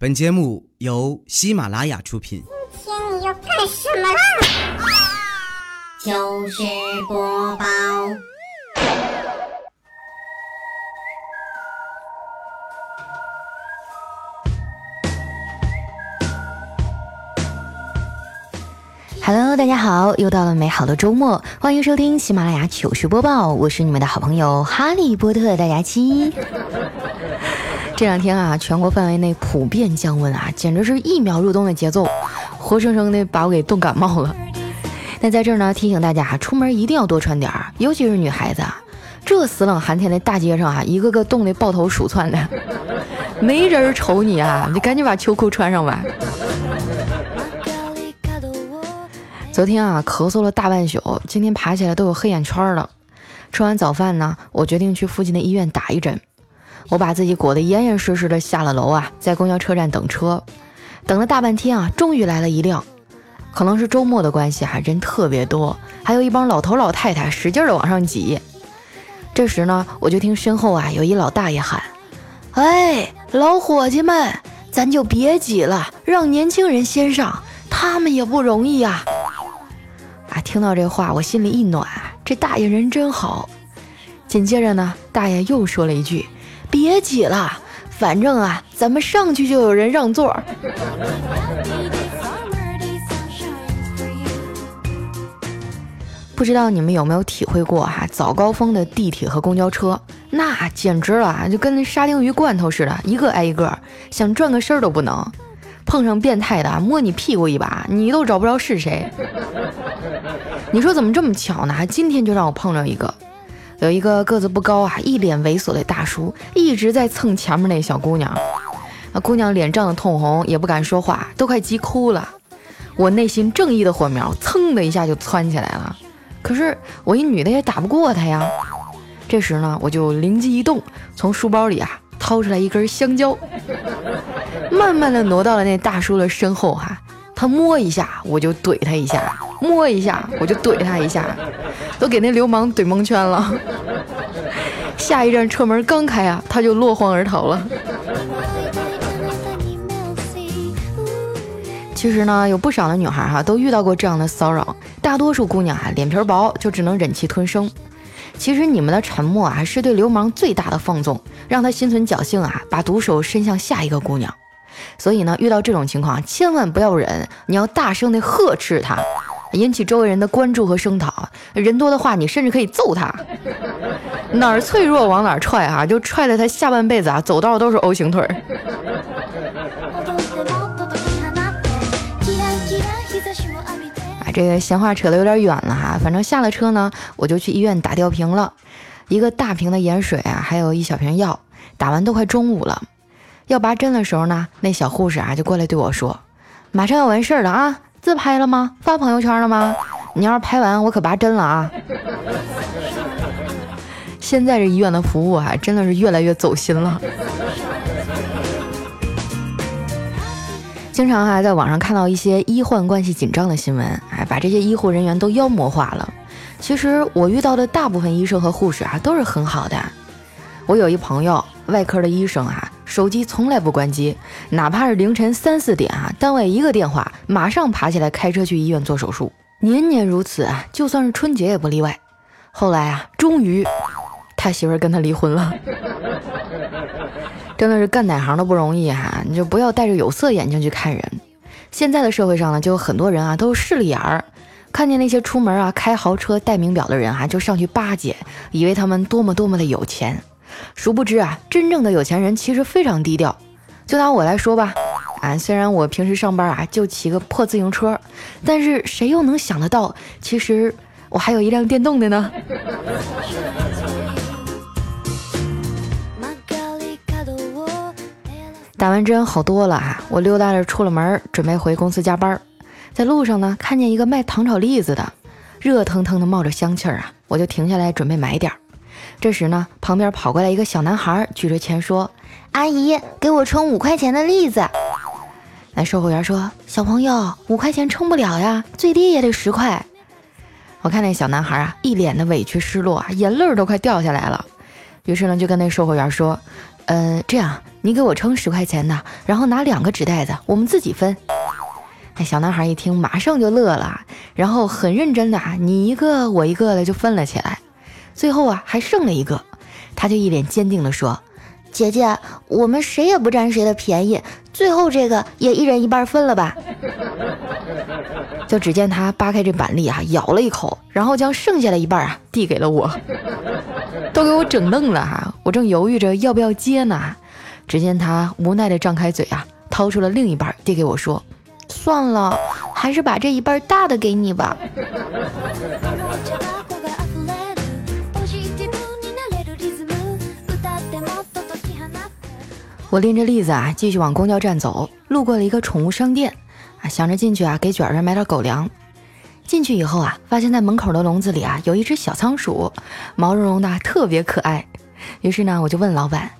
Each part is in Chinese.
本节目由喜马拉雅出品。今天你要干什么啦？糗事播报。Hello，大家好，又到了美好的周末，欢迎收听喜马拉雅糗事播报，我是你们的好朋友哈利波特大家期。这两天啊，全国范围内普遍降温啊，简直是一秒入冬的节奏，活生生的把我给冻感冒了。那在这儿呢，提醒大家，出门一定要多穿点儿，尤其是女孩子，这死冷寒天的大街上啊，一个个冻得抱头鼠窜的，没人瞅你啊，你赶紧把秋裤穿上吧。昨天啊，咳嗽了大半宿，今天爬起来都有黑眼圈了。吃完早饭呢，我决定去附近的医院打一针。我把自己裹得严严实实的下了楼啊，在公交车站等车，等了大半天啊，终于来了一辆。可能是周末的关系啊，人特别多，还有一帮老头老太太使劲的往上挤。这时呢，我就听身后啊有一老大爷喊：“哎，老伙计们，咱就别挤了，让年轻人先上，他们也不容易呀。”啊！听到这话，我心里一暖，这大爷人真好。紧接着呢，大爷又说了一句：“别挤了，反正啊，咱们上去就有人让座。”不知道你们有没有体会过哈？早高峰的地铁和公交车，那简直了啊，就跟沙丁鱼罐头似的，一个挨一个，想转个身都不能。碰上变态的，摸你屁股一把，你都找不着是谁。你说怎么这么巧呢？今天就让我碰着一个，有一个个子不高啊，一脸猥琐的大叔，一直在蹭前面那小姑娘。那姑娘脸涨得通红，也不敢说话，都快急哭了。我内心正义的火苗蹭的一下就窜起来了。可是我一女的也打不过他呀。这时呢，我就灵机一动，从书包里啊掏出来一根香蕉。慢慢的挪到了那大叔的身后哈，他摸一下我就怼他一下，摸一下我就怼他一下，都给那流氓怼蒙圈了。下一站车门刚开啊，他就落荒而逃了。其实呢，有不少的女孩哈都遇到过这样的骚扰，大多数姑娘啊脸皮薄，就只能忍气吞声。其实你们的沉默啊，是对流氓最大的放纵，让他心存侥幸啊，把毒手伸向下一个姑娘。所以呢，遇到这种情况，千万不要忍，你要大声的呵斥他，引起周围人的关注和声讨。人多的话，你甚至可以揍他，哪儿脆弱往哪儿踹啊，就踹得他下半辈子啊走道都是 O 型腿。啊，这个闲话扯得有点远了哈，反正下了车呢，我就去医院打吊瓶了，一个大瓶的盐水啊，还有一小瓶药，打完都快中午了。要拔针的时候呢，那小护士啊就过来对我说：“马上要完事儿了啊，自拍了吗？发朋友圈了吗？你要是拍完，我可拔针了啊！”现在这医院的服务啊，真的是越来越走心了。经常还在网上看到一些医患关系紧张的新闻，哎，把这些医护人员都妖魔化了。其实我遇到的大部分医生和护士啊，都是很好的。我有一朋友，外科的医生啊。手机从来不关机，哪怕是凌晨三四点啊，单位一个电话，马上爬起来开车去医院做手术，年年如此啊，就算是春节也不例外。后来啊，终于他媳妇跟他离婚了，真的是干哪行都不容易哈，你就不要戴着有色眼镜去看人。现在的社会上呢，就有很多人啊，都是势利眼儿，看见那些出门啊开豪车戴名表的人啊，就上去巴结，以为他们多么多么的有钱。殊不知啊，真正的有钱人其实非常低调。就拿我来说吧，啊，虽然我平时上班啊就骑个破自行车，但是谁又能想得到，其实我还有一辆电动的呢？打完针好多了啊，我溜达着出了门，准备回公司加班。在路上呢，看见一个卖糖炒栗子的，热腾腾的冒着香气儿啊，我就停下来准备买点儿。这时呢，旁边跑过来一个小男孩，举着钱说：“阿姨，给我称五块钱的栗子。”那售货员说：“小朋友，五块钱称不了呀，最低也得十块。”我看那小男孩啊，一脸的委屈失落啊，眼泪都快掉下来了。于是呢，就跟那售货员说：“嗯，这样，你给我称十块钱的，然后拿两个纸袋子，我们自己分。那小男孩一听，马上就乐了，然后很认真的啊，你一个我一个的就分了起来。最后啊，还剩了一个，他就一脸坚定的说：“姐姐，我们谁也不占谁的便宜，最后这个也一人一半分了吧。”就只见他扒开这板栗啊，咬了一口，然后将剩下的一半啊递给了我，都给我整愣了哈！我正犹豫着要不要接呢，只见他无奈的张开嘴啊，掏出了另一半递给我说。算了，还是把这一半大的给你吧。我拎着栗子啊，继续往公交站走，路过了一个宠物商店，啊，想着进去啊，给卷儿买点狗粮。进去以后啊，发现在门口的笼子里啊，有一只小仓鼠，毛茸茸的，特别可爱。于是呢，我就问老板，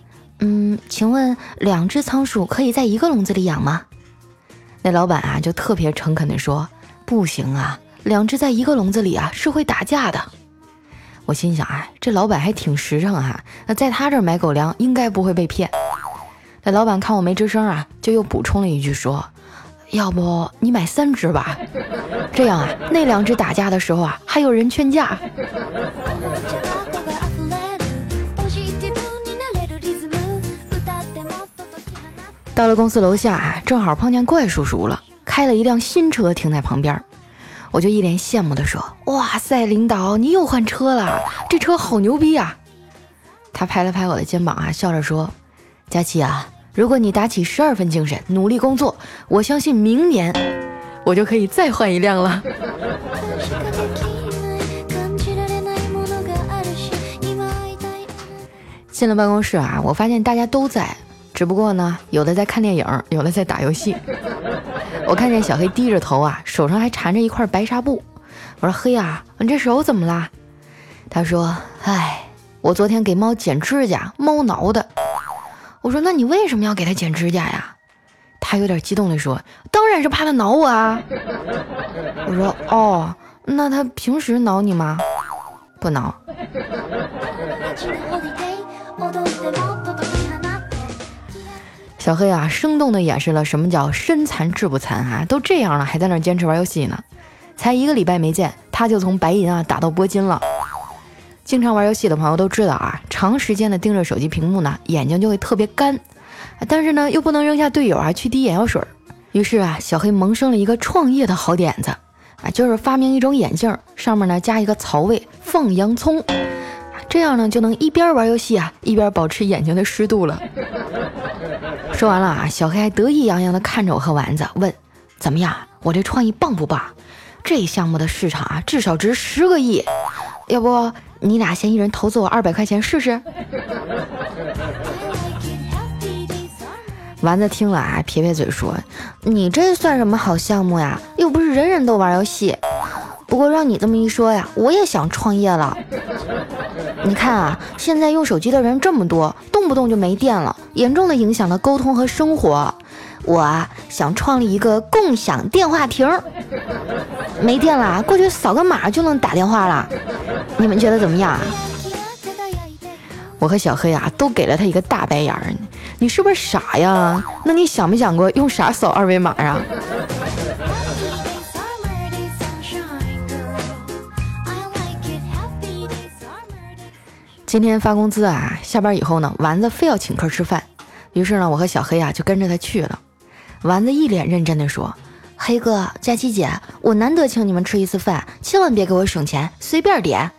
嗯，请问两只仓鼠可以在一个笼子里养吗？那老板啊，就特别诚恳地说：“不行啊，两只在一个笼子里啊，是会打架的。”我心想啊，这老板还挺实诚啊，那在他这儿买狗粮应该不会被骗。那老板看我没吱声啊，就又补充了一句说：“要不你买三只吧，这样啊，那两只打架的时候啊，还有人劝架。”到了公司楼下啊，正好碰见怪叔叔了，开了一辆新车停在旁边，我就一脸羡慕地说：“哇塞，领导你又换车了，这车好牛逼啊！”他拍了拍我的肩膀啊，笑着说：“佳琪啊，如果你打起十二分精神，努力工作，我相信明年我就可以再换一辆了。”进了办公室啊，我发现大家都在。只不过呢，有的在看电影，有的在打游戏。我看见小黑低着头啊，手上还缠着一块白纱布。我说：“黑呀，你这手怎么啦？”他说：“哎，我昨天给猫剪指甲，猫挠的。”我说：“那你为什么要给它剪指甲呀？”他有点激动地说：“当然是怕它挠我啊。”我说：“哦，那它平时挠你吗？不挠。”小黑啊，生动地演示了什么叫身残志不残啊！都这样了，还在那坚持玩游戏呢。才一个礼拜没见，他就从白银啊打到铂金了。经常玩游戏的朋友都知道啊，长时间的盯着手机屏幕呢，眼睛就会特别干。但是呢，又不能扔下队友啊去滴眼药水。于是啊，小黑萌生了一个创业的好点子啊，就是发明一种眼镜，上面呢加一个槽位放洋葱，这样呢就能一边玩游戏啊，一边保持眼睛的湿度了。说完了啊，小黑还得意洋洋地看着我和丸子，问：“怎么样？我这创意棒不棒？这项目的市场啊，至少值十个亿。要不你俩先一人投资我二百块钱试试？”丸子听了啊，撇撇嘴说：“你这算什么好项目呀？又不是人人都玩游戏。不过让你这么一说呀，我也想创业了。”你看啊，现在用手机的人这么多，动不动就没电了，严重的影响了沟通和生活。我啊，想创立一个共享电话亭，没电了过去扫个码就能打电话了。你们觉得怎么样啊？我和小黑啊，都给了他一个大白眼儿。你是不是傻呀？那你想没想过用啥扫二维码啊？今天发工资啊，下班以后呢，丸子非要请客吃饭，于是呢，我和小黑啊就跟着他去了。丸子一脸认真的说：“黑哥，佳琪姐，我难得请你们吃一次饭，千万别给我省钱，随便点。”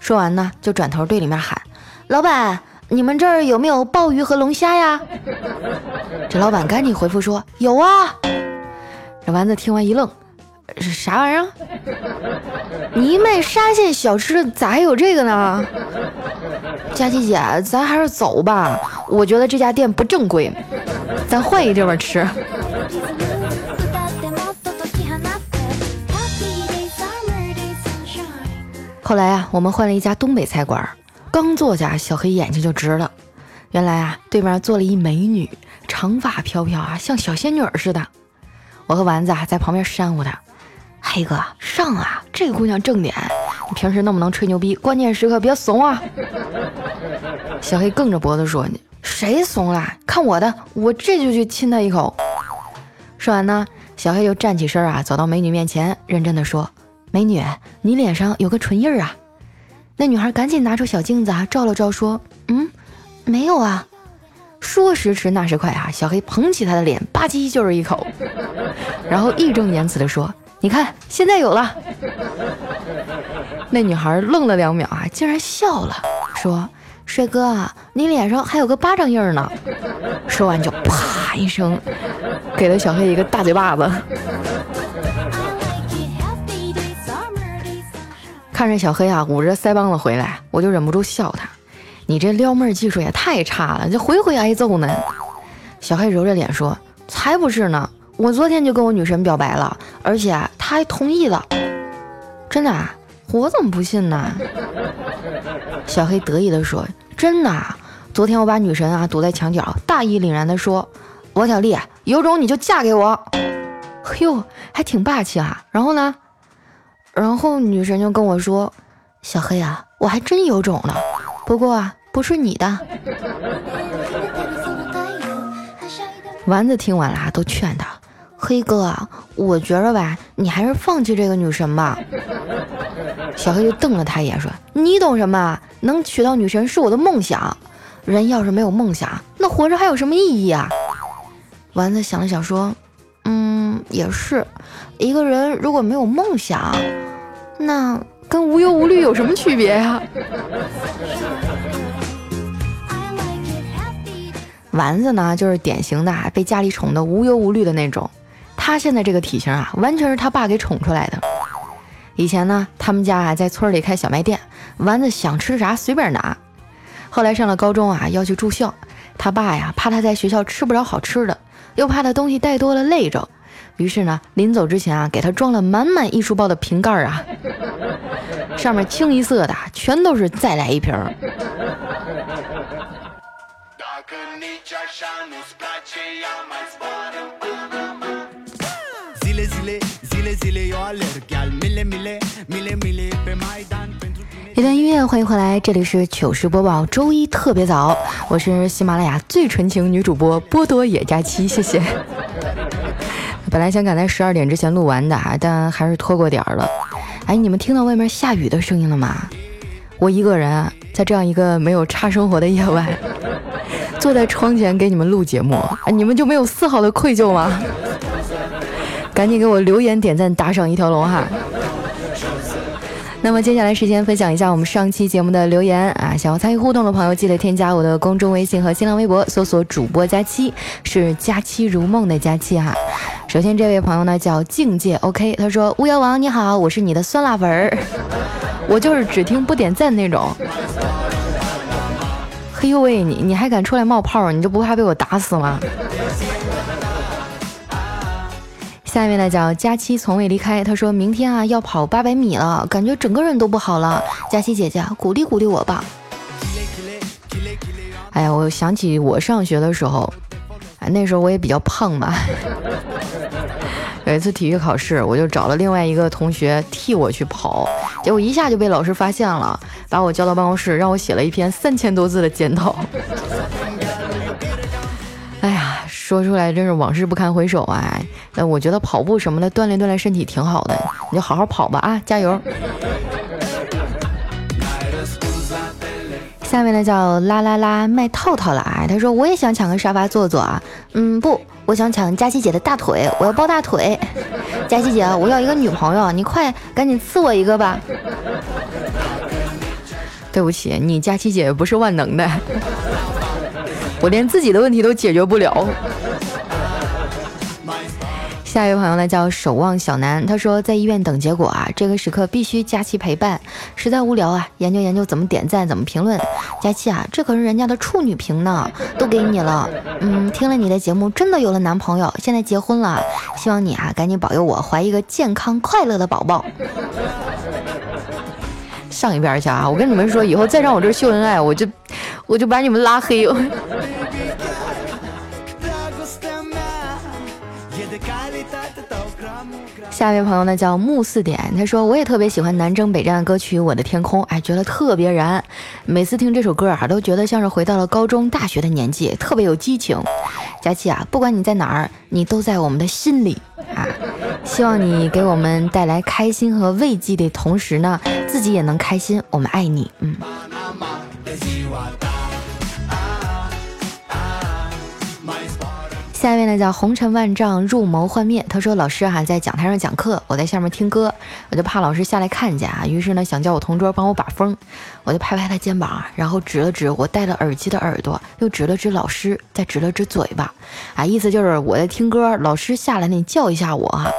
说完呢，就转头对里面喊：“老板，你们这儿有没有鲍鱼和龙虾呀？”这老板赶紧回复说：“有啊。”这丸子听完一愣。啥玩意儿？你卖沙县小吃咋还有这个呢？佳琪姐，咱还是走吧。我觉得这家店不正规，咱换一地方吃。后来啊，我们换了一家东北菜馆，刚坐下，小黑眼睛就直了。原来啊，对面坐了一美女，长发飘飘啊，像小仙女似的。我和丸子啊在旁边扇呼她。黑哥上啊！这个姑娘正点，你平时那么能吹牛逼，关键时刻别怂啊！小黑梗着脖子说你：“谁怂了？看我的，我这就去亲他一口。说完呢，小黑就站起身啊，走到美女面前，认真的说：“美女，你脸上有个唇印啊。”那女孩赶紧拿出小镜子啊，照了照，说：“嗯，没有啊。”说时迟，那时快啊，小黑捧起她的脸，吧唧就是一口，然后义正言辞的说：“你看，现在有了。”那女孩愣了两秒啊，竟然笑了，说。帅哥啊，你脸上还有个巴掌印儿呢。说完就啪一声，给了小黑一个大嘴巴子。看着小黑啊捂着腮帮子回来，我就忍不住笑他：“你这撩妹技术也太差了，这回回挨揍呢。”小黑揉着脸说：“才不是呢，我昨天就跟我女神表白了，而且她还同意了。真的啊？我怎么不信呢？”小黑得意地说：“真的，昨天我把女神啊堵在墙角，大义凛然地说：‘王小丽，有种你就嫁给我。’嘿呦，还挺霸气啊。然后呢？然后女神就跟我说：‘小黑啊，我还真有种了，不过啊，不是你的。’丸子听完了，都劝他。”黑哥，我觉着吧，你还是放弃这个女神吧。小黑就瞪了他一眼，说：“你懂什么？能娶到女神是我的梦想。人要是没有梦想，那活着还有什么意义啊？”丸子想了想，说：“嗯，也是。一个人如果没有梦想，那跟无忧无虑有什么区别呀？”丸子呢，就是典型的被家里宠的无忧无虑的那种。他现在这个体型啊，完全是他爸给宠出来的。以前呢，他们家啊在村里开小卖店，丸子想吃啥随便拿。后来上了高中啊，要去住校，他爸呀怕他在学校吃不着好吃的，又怕他东西带多了累着，于是呢，临走之前啊，给他装了满满一书包的瓶盖啊，上面清一色的全都是再来一瓶。一段音乐，欢迎回来，这里是糗事播报，周一特别早，我是喜马拉雅最纯情女主播波多野佳期，谢谢。本来想赶在十二点之前录完的，但还是拖过点儿了。哎，你们听到外面下雨的声音了吗？我一个人在这样一个没有差生活的夜晚，坐在窗前给你们录节目，哎你们就没有丝毫的愧疚吗？赶紧给我留言、点赞、打赏一条龙哈！那么接下来时间分享一下我们上期节目的留言啊，想要参与互动的朋友记得添加我的公众微信和新浪微博，搜索主播佳期，是佳期如梦的佳期哈。首先这位朋友呢叫境界 OK，他说巫妖王你好，我是你的酸辣粉儿，我就是只听不点赞那种。嘿呦喂，你你还敢出来冒泡，你就不怕被我打死吗？下面呢叫佳期从未离开，他说明天啊要跑八百米了，感觉整个人都不好了。佳期姐姐鼓励鼓励我吧。哎呀，我想起我上学的时候，哎那时候我也比较胖嘛。有一次体育考试，我就找了另外一个同学替我去跑，结果一下就被老师发现了，把我叫到办公室，让我写了一篇三千多字的检讨。哎呀，说出来真是往事不堪回首啊！那我觉得跑步什么的锻炼锻炼身体挺好的，你就好好跑吧啊，加油！下面呢叫啦啦啦卖套套了啊，他说我也想抢个沙发坐坐啊，嗯不，我想抢佳琪姐的大腿，我要抱大腿。佳琪姐，我要一个女朋友，你快赶紧赐我一个吧。对不起，你佳琪姐不是万能的。我连自己的问题都解决不了。下一位朋友呢叫守望小南，他说在医院等结果啊，这个时刻必须佳期陪伴，实在无聊啊，研究研究怎么点赞，怎么评论。佳期啊，这可是人家的处女屏呢，都给你了。嗯，听了你的节目，真的有了男朋友，现在结婚了，希望你啊赶紧保佑我怀一个健康快乐的宝宝。上一边去啊！我跟你们说，以后再让我这秀恩爱，我就我就把你们拉黑。下一位朋友呢叫木四点，他说我也特别喜欢南征北战的歌曲《我的天空》，哎，觉得特别燃。每次听这首歌啊，都觉得像是回到了高中、大学的年纪，特别有激情。佳琪啊，不管你在哪儿，你都在我们的心里啊。希望你给我们带来开心和慰藉的同时呢，自己也能开心。我们爱你，嗯。下一位呢叫红尘万丈入眸幻灭，他说老师哈在讲台上讲课，我在下面听歌，我就怕老师下来看见啊，于是呢想叫我同桌帮我把风，我就拍拍他肩膀，然后指了指我戴了耳机的耳朵，又指了指老师，再指了指嘴巴，啊意思就是我在听歌，老师下来你叫一下我啊。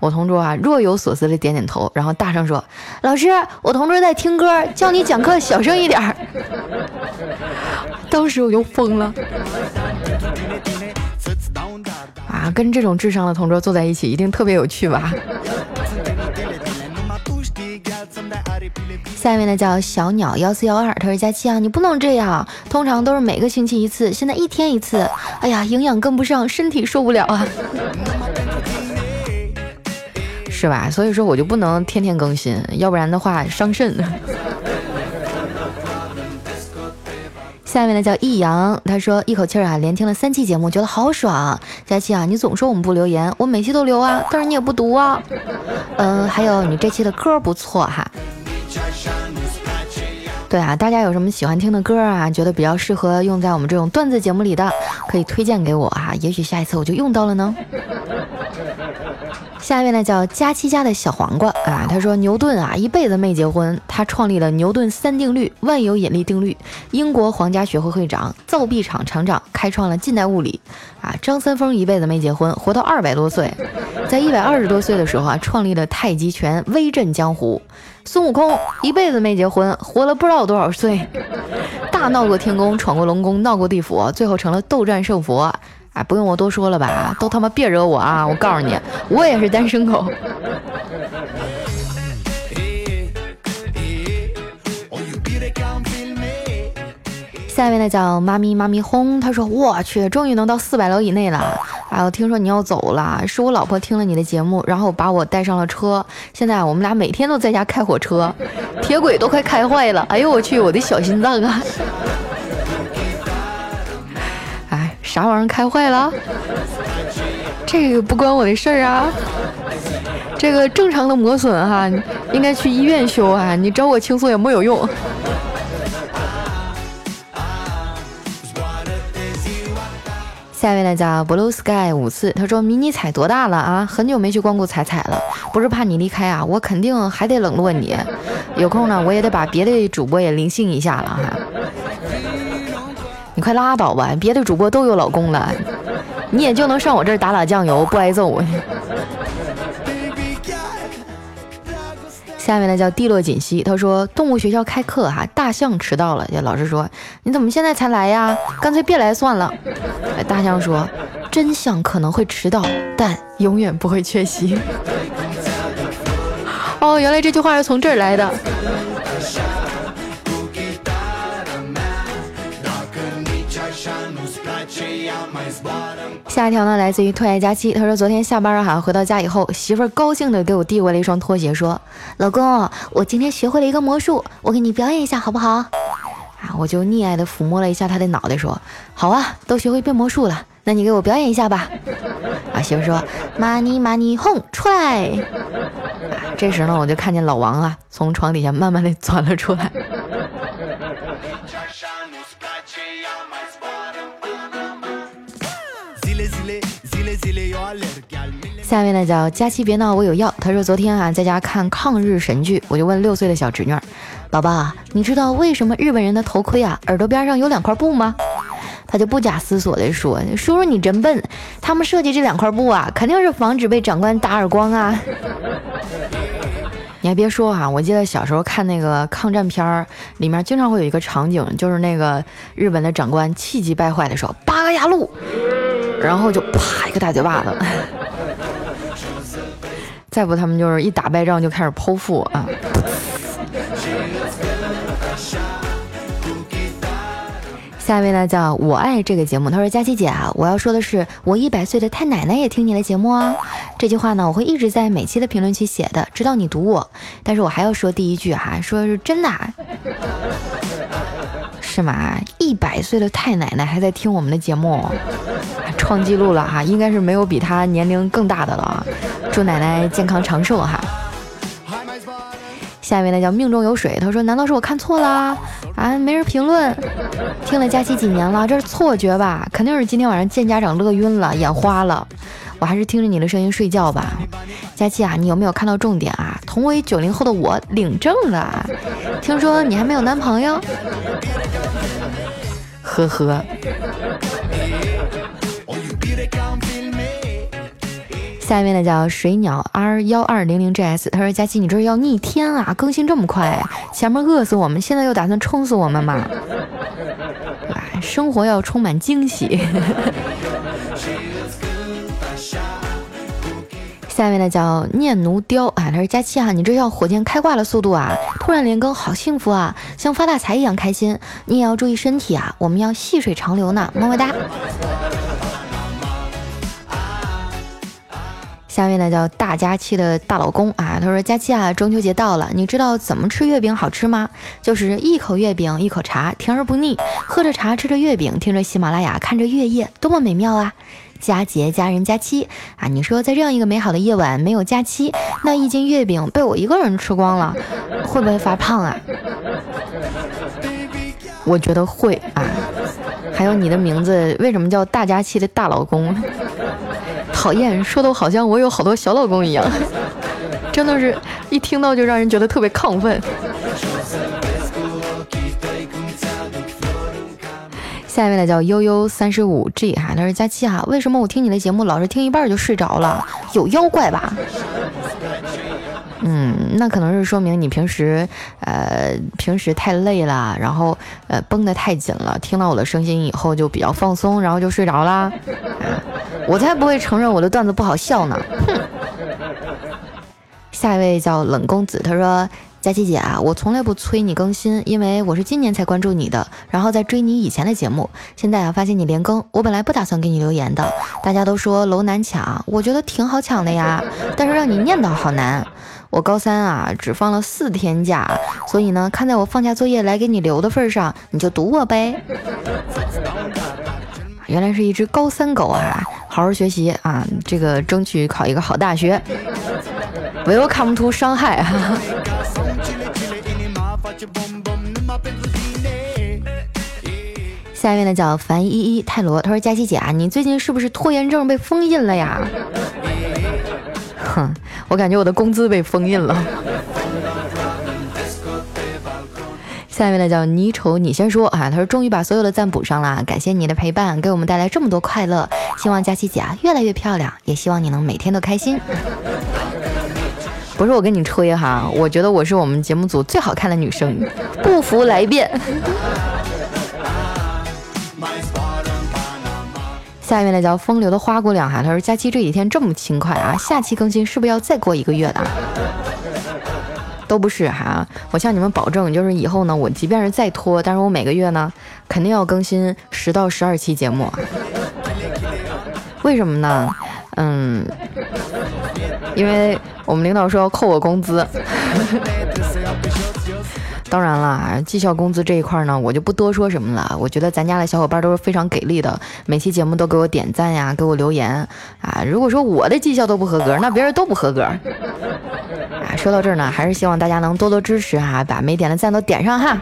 我同桌啊若有所思的点点头，然后大声说：“老师，我同桌在听歌，叫你讲课小声一点。”当时我就疯了。啊，跟这种智商的同桌坐在一起，一定特别有趣吧？下面呢叫小鸟幺四幺二，他说佳期啊，你不能这样，通常都是每个星期一次，现在一天一次，哎呀，营养跟不上，身体受不了啊，是吧？所以说我就不能天天更新，要不然的话伤肾。下面呢叫易阳，他说一口气儿啊连听了三期节目，觉得好爽。佳期啊，你总说我们不留言，我每期都留啊，但是你也不读啊。嗯，还有你这期的歌不错哈。对啊，大家有什么喜欢听的歌啊，觉得比较适合用在我们这种段子节目里的，可以推荐给我啊，也许下一次我就用到了呢。下一位呢叫佳期家的小黄瓜啊，他说牛顿啊一辈子没结婚，他创立了牛顿三定律、万有引力定律，英国皇家学会会长、造币厂厂长，开创了近代物理。啊，张三丰一辈子没结婚，活到二百多岁，在一百二十多岁的时候啊，创立了太极拳，威震江湖。孙悟空一辈子没结婚，活了不知道多少岁，大闹过天宫，闯过龙宫，闹过地府，最后成了斗战胜佛。哎，不用我多说了吧？都他妈别惹我啊！我告诉你，我也是单身狗。下一位呢叫妈咪妈咪轰，他说我去，终于能到四百楼以内了。哎，我听说你要走了，是我老婆听了你的节目，然后把我带上了车。现在我们俩每天都在家开火车，铁轨都快开坏了。哎呦我去，我的小心脏啊！啥玩意儿开坏了？这个不关我的事儿啊。这个正常的磨损哈，应该去医院修啊。你找我倾诉也没有用。下一位呢叫 Blue Sky 五次，他说迷你彩多大了啊？很久没去光顾彩彩了，不是怕你离开啊，我肯定还得冷落你。有空呢，我也得把别的主播也灵性一下了哈。你快拉倒吧，别的主播都有老公了，你也就能上我这儿打打酱油不挨揍。下面呢叫蒂洛锦溪，他说动物学校开课哈，大象迟到了，这老师说你怎么现在才来呀？干脆别来算了。大象说真相可能会迟到，但永远不会缺席。哦，原来这句话是从这儿来的。下一条呢，来自于特爱佳期。他说，昨天下班哈，回到家以后，媳妇儿高兴的给我递过来一双拖鞋，说：“老公，我今天学会了一个魔术，我给你表演一下，好不好？”啊，我就溺爱的抚摸了一下他的脑袋，说：“好啊，都学会变魔术了，那你给我表演一下吧。”啊，媳妇说：“money money 轰出来。”啊，这时呢，我就看见老王啊，从床底下慢慢的钻了出来。下面呢叫佳期别闹我有药。他说昨天啊在家看抗日神剧，我就问六岁的小侄女：“宝宝，你知道为什么日本人的头盔啊耳朵边上有两块布吗？”他就不假思索地说：“叔叔你真笨，他们设计这两块布啊，肯定是防止被长官打耳光啊。”你还别说哈，我记得小时候看那个抗战片儿，里面经常会有一个场景，就是那个日本的长官气急败坏的说：“八个牙路。”然后就啪一个大嘴巴子，再不他们就是一打败仗就开始剖腹啊。下一位呢叫我爱这个节目，他说佳琪姐啊，我要说的是，我一百岁的太奶奶也听你的节目啊。这句话呢，我会一直在每期的评论区写的，直到你读我。但是我还要说第一句哈，说是真的，是吗？一百岁的太奶奶还在听我们的节目，创纪录了哈，应该是没有比他年龄更大的了。祝奶奶健康长寿哈。下一位呢叫命中有水，他说难道是我看错了？啊，没人评论。听了佳期几年了，这是错觉吧？肯定是今天晚上见家长乐晕了，眼花了。我还是听着你的声音睡觉吧。佳期啊，你有没有看到重点啊？同为九零后的我领证了，听说你还没有男朋友？呵呵。下面呢叫水鸟 R 幺二零零 GS，他说：“佳琪，你这是要逆天啊？更新这么快，前面饿死我们，现在又打算撑死我们吗？生活要充满惊喜。下面呢叫念奴雕啊，他说：“佳期啊，你这要火箭开挂的速度啊！突然连更，好幸福啊，像发大财一样开心。你也要注意身体啊，我们要细水长流呢，么么哒。”下面呢叫大佳期的大老公啊，他说佳期啊，中秋节到了，你知道怎么吃月饼好吃吗？就是一口月饼一口茶，甜而不腻，喝着茶吃着月饼，听着喜马拉雅看着月夜，多么美妙啊！佳节佳人佳期啊，你说在这样一个美好的夜晚没有佳期，那一斤月饼被我一个人吃光了，会不会发胖啊？我觉得会啊。还有你的名字为什么叫大佳期的大老公？讨厌，说的好像我有好多小老公一样，真的是一听到就让人觉得特别亢奋。下一位呢叫悠悠三十五 G 哈，他说佳期哈，为什么我听你的节目老是听一半就睡着了？有妖怪吧？嗯，那可能是说明你平时呃平时太累了，然后呃绷得太紧了，听到我的声音以后就比较放松，然后就睡着啦。我才不会承认我的段子不好笑呢！哼。下一位叫冷公子，他说：“佳琪姐啊，我从来不催你更新，因为我是今年才关注你的，然后再追你以前的节目。现在啊，发现你连更，我本来不打算给你留言的。大家都说楼难抢，我觉得挺好抢的呀，但是让你念叨好难。我高三啊，只放了四天假，所以呢，看在我放假作业来给你留的份上，你就读我呗。原来是一只高三狗啊！”好好学习啊，这个争取考一个好大学。Welcome to 伤害啊！下一位呢叫樊依依泰罗，他说：“佳琪姐啊，你最近是不是拖延症被封印了呀？”哼，我感觉我的工资被封印了。下一位呢叫你丑你先说啊，他说终于把所有的赞补上了，感谢你的陪伴，给我们带来这么多快乐，希望佳琪姐啊越来越漂亮，也希望你能每天都开心。不是我跟你吹哈，我觉得我是我们节目组最好看的女生，不服来辩。下一位呢叫风流的花姑娘哈，他说佳期这几天这么勤快啊，下期更新是不是要再过一个月的？都不是哈，我向你们保证，就是以后呢，我即便是再拖，但是我每个月呢，肯定要更新十到十二期节目。为什么呢？嗯，因为我们领导说要扣我工资。当然了，绩效工资这一块呢，我就不多说什么了。我觉得咱家的小伙伴都是非常给力的，每期节目都给我点赞呀，给我留言啊。如果说我的绩效都不合格，那别人都不合格。啊，说到这儿呢，还是希望大家能多多支持哈，把没点的赞都点上哈。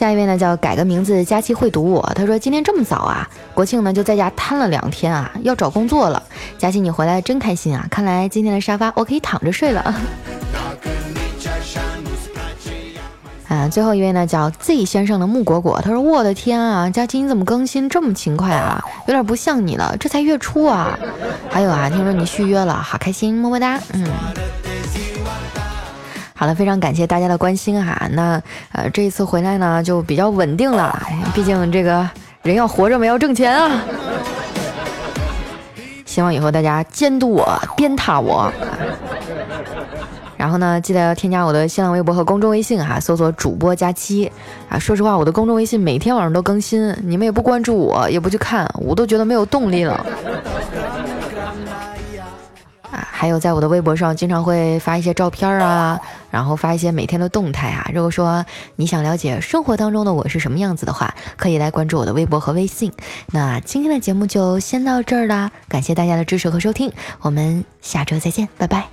下一位呢叫改个名字，佳期会读我。他说今天这么早啊，国庆呢就在家瘫了两天啊，要找工作了。佳期你回来真开心啊，看来今天的沙发我可以躺着睡了。啊，最后一位呢叫 Z 先生的木果果，他说我的天啊，佳期你怎么更新这么勤快啊？有点不像你了，这才月初啊。还有啊，听说你续约了，好开心，么么哒，嗯。好了，非常感谢大家的关心哈。那呃，这一次回来呢，就比较稳定了。毕竟这个人要活着嘛，要挣钱啊。希望以后大家监督我、鞭挞我，然后呢，记得要添加我的新浪微博和公众微信哈，搜索主播佳期啊。说实话，我的公众微信每天晚上都更新，你们也不关注我，也不去看，我都觉得没有动力了。啊，还有在我的微博上经常会发一些照片啊，然后发一些每天的动态啊。如果说你想了解生活当中的我是什么样子的话，可以来关注我的微博和微信。那今天的节目就先到这儿啦，感谢大家的支持和收听，我们下周再见，拜拜。